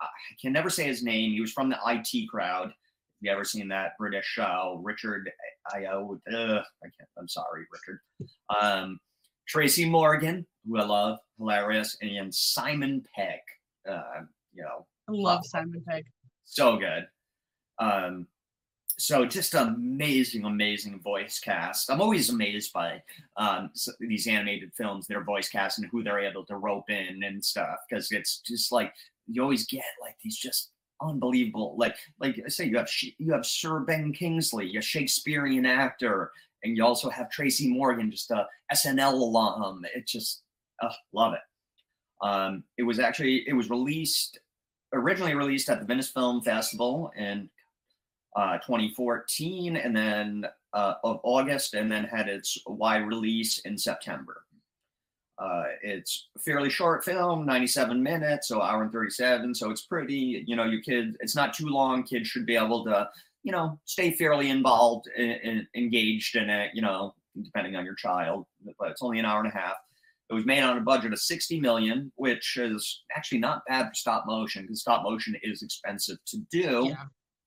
I can never say his name. He was from the IT crowd. You ever seen that British show? Richard Io. I can't. I'm sorry, Richard. Um, Tracy Morgan, who I love, hilarious, and Simon Pegg. Uh, you know, I love Simon Pegg. so good. Um, so just amazing, amazing voice cast. I'm always amazed by um, these animated films, their voice cast and who they're able to rope in and stuff, because it's just like you always get like these just unbelievable, like like I say, you have you have Sir Ben Kingsley, a Shakespearean actor, and you also have Tracy Morgan, just a SNL alum. It just uh, love it. Um, it was actually it was released originally released at the Venice Film Festival in uh, 2014, and then uh, of August, and then had its wide release in September. Uh, it's a fairly short film, 97 minutes, so hour and 37. So it's pretty, you know, you kids, it's not too long. Kids should be able to, you know, stay fairly involved and engaged in it, you know, depending on your child. But it's only an hour and a half. It was made on a budget of 60 million, which is actually not bad for stop motion because stop motion is expensive to do Yeah.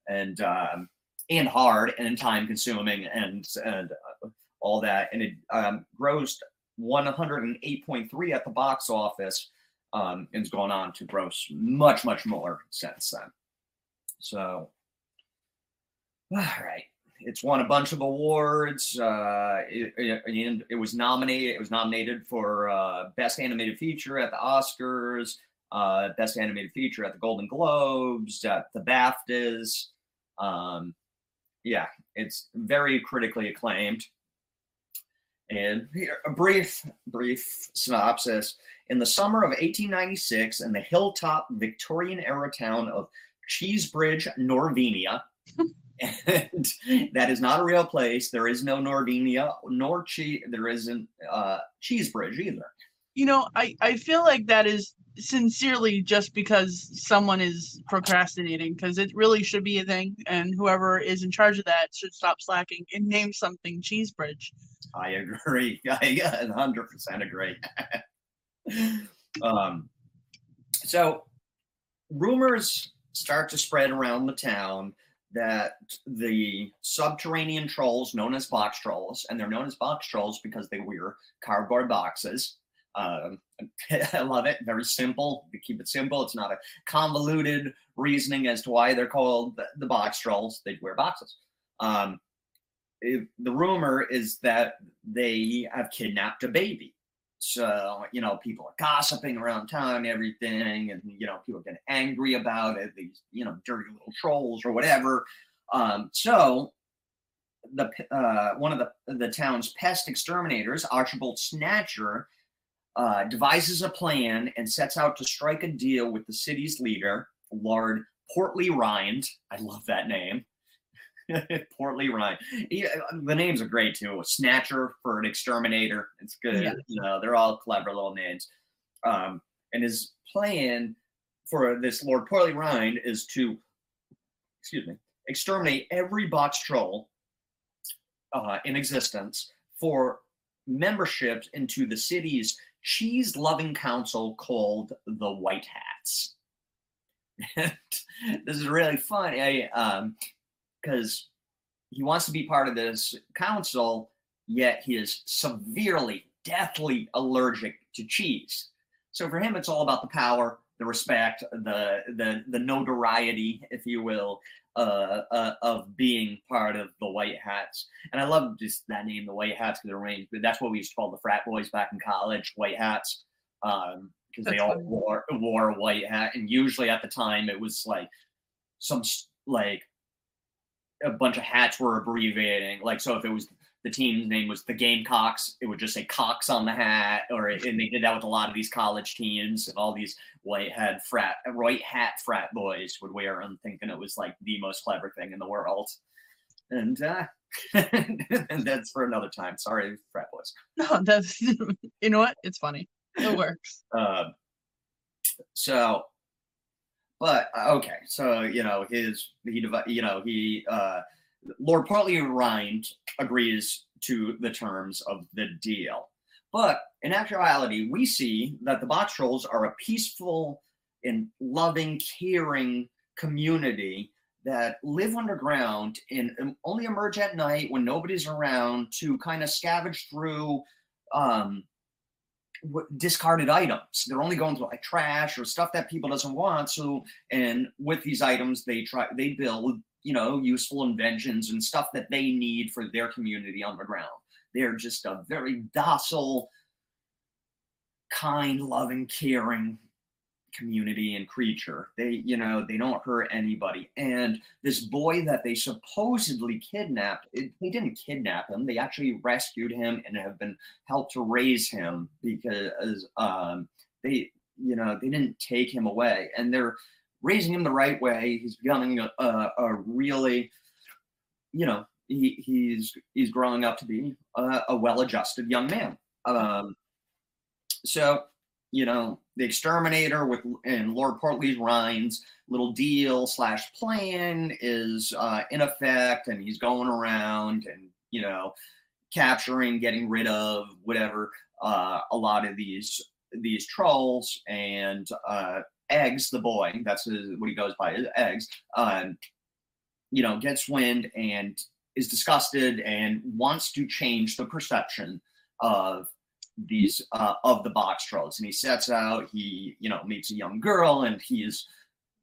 and um, and hard and time consuming and and uh, all that. And it um, grossed 108.3 at the box office um, and has gone on to gross much much more since then. So, all right. It's won a bunch of awards. Uh, it, it, it was nominated. It was nominated for uh, best animated feature at the Oscars, uh, best animated feature at the Golden Globes, at the BAFTAs. Um, yeah, it's very critically acclaimed. And here, a brief, brief synopsis. In the summer of 1896, in the hilltop Victorian era town of Cheesebridge, Norvenia, and that is not a real place. There is no Norvenia, nor che- there isn't uh, Cheesebridge either. You know, I I feel like that is sincerely just because someone is procrastinating because it really should be a thing and whoever is in charge of that should stop slacking and name something cheesebridge I agree. I 100% agree. um, so, rumors start to spread around the town that the subterranean trolls, known as box trolls, and they're known as box trolls because they wear cardboard boxes. Um, I love it. Very simple. They keep it simple. It's not a convoluted reasoning as to why they're called the, the box trolls. They wear boxes. Um, the rumor is that they have kidnapped a baby. So, you know, people are gossiping around town, everything, and, you know, people get angry about it, these, you know, dirty little trolls or whatever. Um, so, the uh, one of the, the town's pest exterminators, Archibald Snatcher, uh, devises a plan and sets out to strike a deal with the city's leader, Lord Portley-Rind. I love that name. Portley-Rind. He, the names are great too. Snatcher for an exterminator. It's good. Yeah. You know, they're all clever little names. Um, and his plan for this Lord Portley-Rind is to, excuse me, exterminate every box troll uh, in existence for memberships into the city's cheese loving council called the White Hats. this is really funny because um, he wants to be part of this council, yet he is severely, deathly allergic to cheese. So for him, it's all about the power, the respect, the the the notoriety, if you will, uh, uh, of being part of the White Hats. And I love just that name, the White Hats, because they're arranged. That's what we used to call the frat boys back in college, White Hats, because um, they all funny. wore wore a white hat. And usually at the time, it was like some like a bunch of hats were abbreviating. Like so, if it was the team's name was the Gamecocks, it would just say Cox on the hat, or and they did that with a lot of these college teams and all these white hat frat, white hat frat boys would wear them, thinking it was like the most clever thing in the world. And uh, and that's for another time. Sorry, frat boys. No, that's you know what? It's funny. It works. uh, so, but uh, okay, so you know his he you know he uh Lord Portley-Rind agrees to the terms of the deal. But in actuality, we see that the box trolls are a peaceful and loving, caring community that live underground and only emerge at night when nobody's around to kind of scavenge through um, discarded items. They're only going through like trash or stuff that people doesn't want. So, and with these items, they try they build you know, useful inventions and stuff that they need for their community on the ground. They're just a very docile, kind, loving, caring community and creature. They, you know, they don't hurt anybody. And this boy that they supposedly kidnapped, it, they didn't kidnap him. They actually rescued him and have been helped to raise him because um, they, you know, they didn't take him away. And they're raising him the right way. He's becoming a, a, a really, you know, he, he's he's growing up to be a, a well-adjusted young man. Um, so, you know, the exterminator with and Lord Portly's Rind's little deal slash plan is uh, in effect, and he's going around and you know capturing, getting rid of whatever uh, a lot of these these trolls and uh, eggs, the boy, that's his, what he goes by, eggs, um, you know, gets wind and is disgusted and wants to change the perception of these uh, of the box trolls and he sets out he you know meets a young girl and he's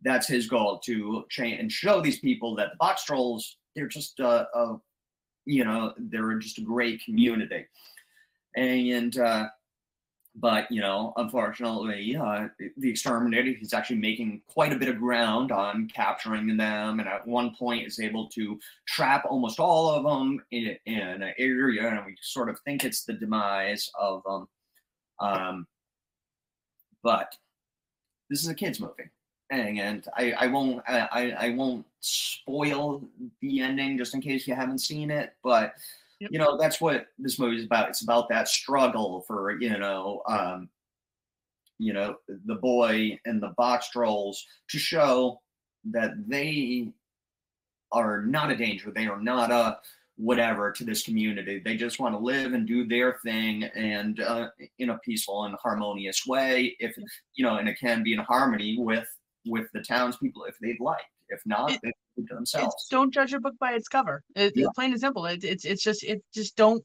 that's his goal to change and show these people that the box trolls they're just a, a you know they're just a great community. And uh, but you know, unfortunately, uh, the exterminator he's actually making quite a bit of ground on capturing them, and at one point is able to trap almost all of them in, in an area, and we sort of think it's the demise of them. Um, but this is a kids movie, and I, I won't I, I won't spoil the ending just in case you haven't seen it, but Yep. You know, that's what this movie is about. It's about that struggle for, you know, um, you know, the boy and the box trolls to show that they are not a danger. They are not a whatever to this community. They just want to live and do their thing and uh, in a peaceful and harmonious way. If you know, and it can be in harmony with with the townspeople if they'd like. If not, it, they keep to themselves. Don't judge a book by its cover. It, yeah. It's plain and simple. It, it's it's just it just don't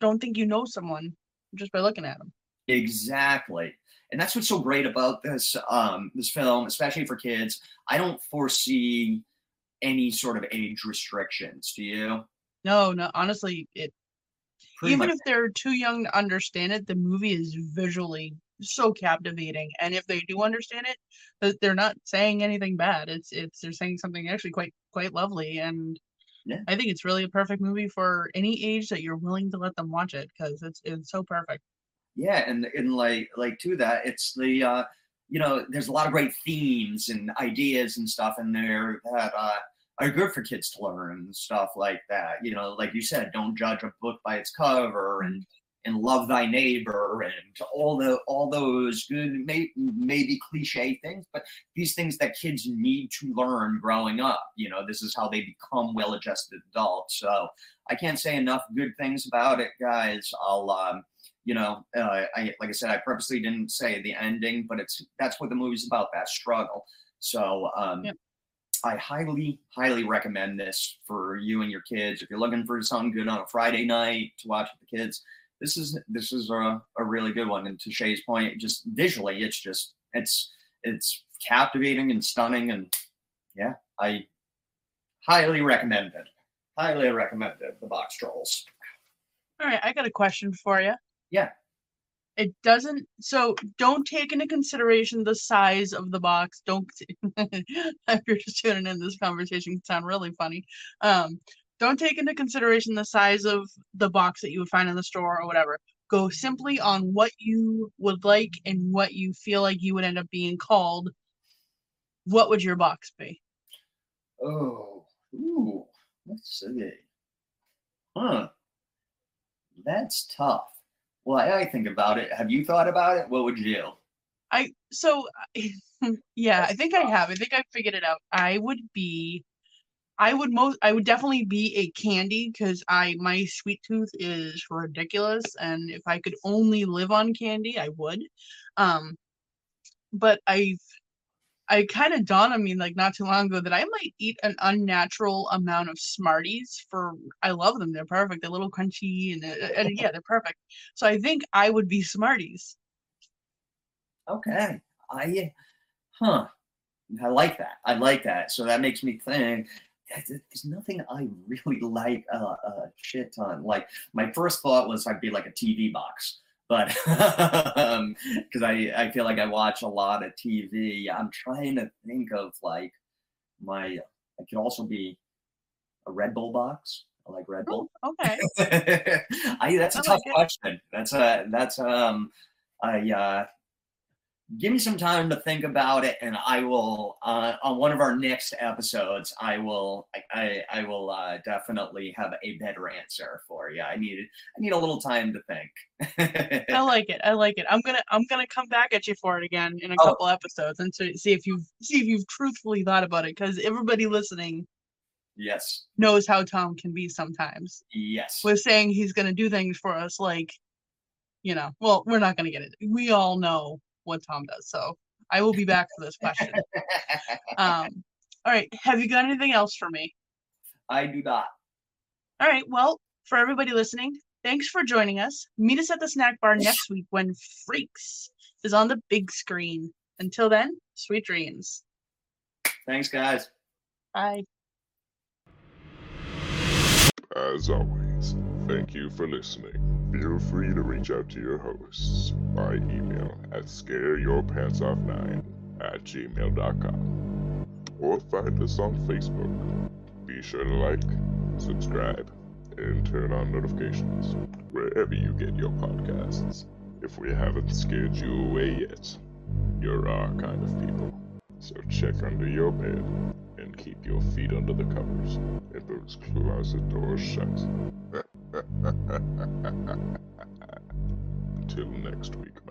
don't think you know someone just by looking at them. Exactly. And that's what's so great about this um, this film, especially for kids. I don't foresee any sort of age restrictions. Do you? No, no. Honestly, it Pretty even much. if they're too young to understand it, the movie is visually so captivating. And if they do understand it, they're not saying anything bad. It's it's they're saying something actually quite quite lovely. And yeah. I think it's really a perfect movie for any age that you're willing to let them watch it because it's it's so perfect. Yeah, and and like like to that, it's the uh you know, there's a lot of great themes and ideas and stuff in there that uh are good for kids to learn and stuff like that. You know, like you said, don't judge a book by its cover and and love thy neighbor and all the all those good may, maybe cliche things but these things that kids need to learn growing up you know this is how they become well-adjusted adults so i can't say enough good things about it guys i'll um you know uh, i like i said i purposely didn't say the ending but it's that's what the movie's about that struggle so um Yep. I highly, highly recommend this for you and your kids. If you're looking for something good on a Friday night to watch with the kids, this is this is a, a really good one. And to Shay's point, just visually, it's just it's it's captivating and stunning. And yeah, I highly recommend it. Highly recommend it. The Box Trolls. All right, I got a question for you. Yeah. It doesn't. So don't take into consideration the size of the box. Don't. if you're just tuning in, this conversation can sound really funny. Um, don't take into consideration the size of the box that you would find in the store or whatever. Go simply on what you would like and what you feel like you would end up being called. What would your box be? Oh, ooh, let's see. Huh. That's tough. Well, I, I think about it. Have you thought about it? What would you do? I so yeah, I think I have. I think I figured it out. I would be I would most I would definitely be a candy because I my sweet tooth is ridiculous and if I could only live on candy, I would. Um but I've I kind of dawned on me like not too long ago that I might eat an unnatural amount of Smarties for I love them. They're perfect. They're a little crunchy and, uh, and yeah, they're perfect. So I think I would be Smarties. Okay. I, huh. I like that. I like that. So that makes me think. There's nothing I really like a uh, uh, shit ton. Like my first thought was I'd be like a TV box, but because I I feel like I watch a lot of TV. I'm trying to think of like my. I could also be a Red Bull box. I like Red Bull. Oh, okay. I that's a I tough like question. That's a that's um I uh give me some time to think about it and I will uh on one of our next episodes I will I I, I will uh definitely have a better answer for you. I need I need a little time to think. I like it. I like it. I'm gonna I'm gonna come back at you for it again in a Oh. couple episodes and to see if you've see if you've truthfully thought about it because everybody listening yes. knows how Tom can be sometimes. Yes. With saying he's gonna do things for us like, you know, well, we're not gonna get it. We all know what Tom does. So I will be back for this question. Um, all right. Have you got anything else for me? I do not. All right. Well, for everybody listening, thanks for joining us. Meet us at the snack bar next week when Freaks is on the big screen. Until then, sweet dreams. Thanks guys. Bye. As always, thank you for listening. Feel free to reach out to your hosts by email at scareyourpantsoff9 at gmail.com or find us on Facebook. Be sure to like, subscribe, and turn on notifications wherever you get your podcasts. If we haven't scared you away yet, you're our kind of people. So check under your bed and keep your feet under the covers and those closet doors shut. Until next week.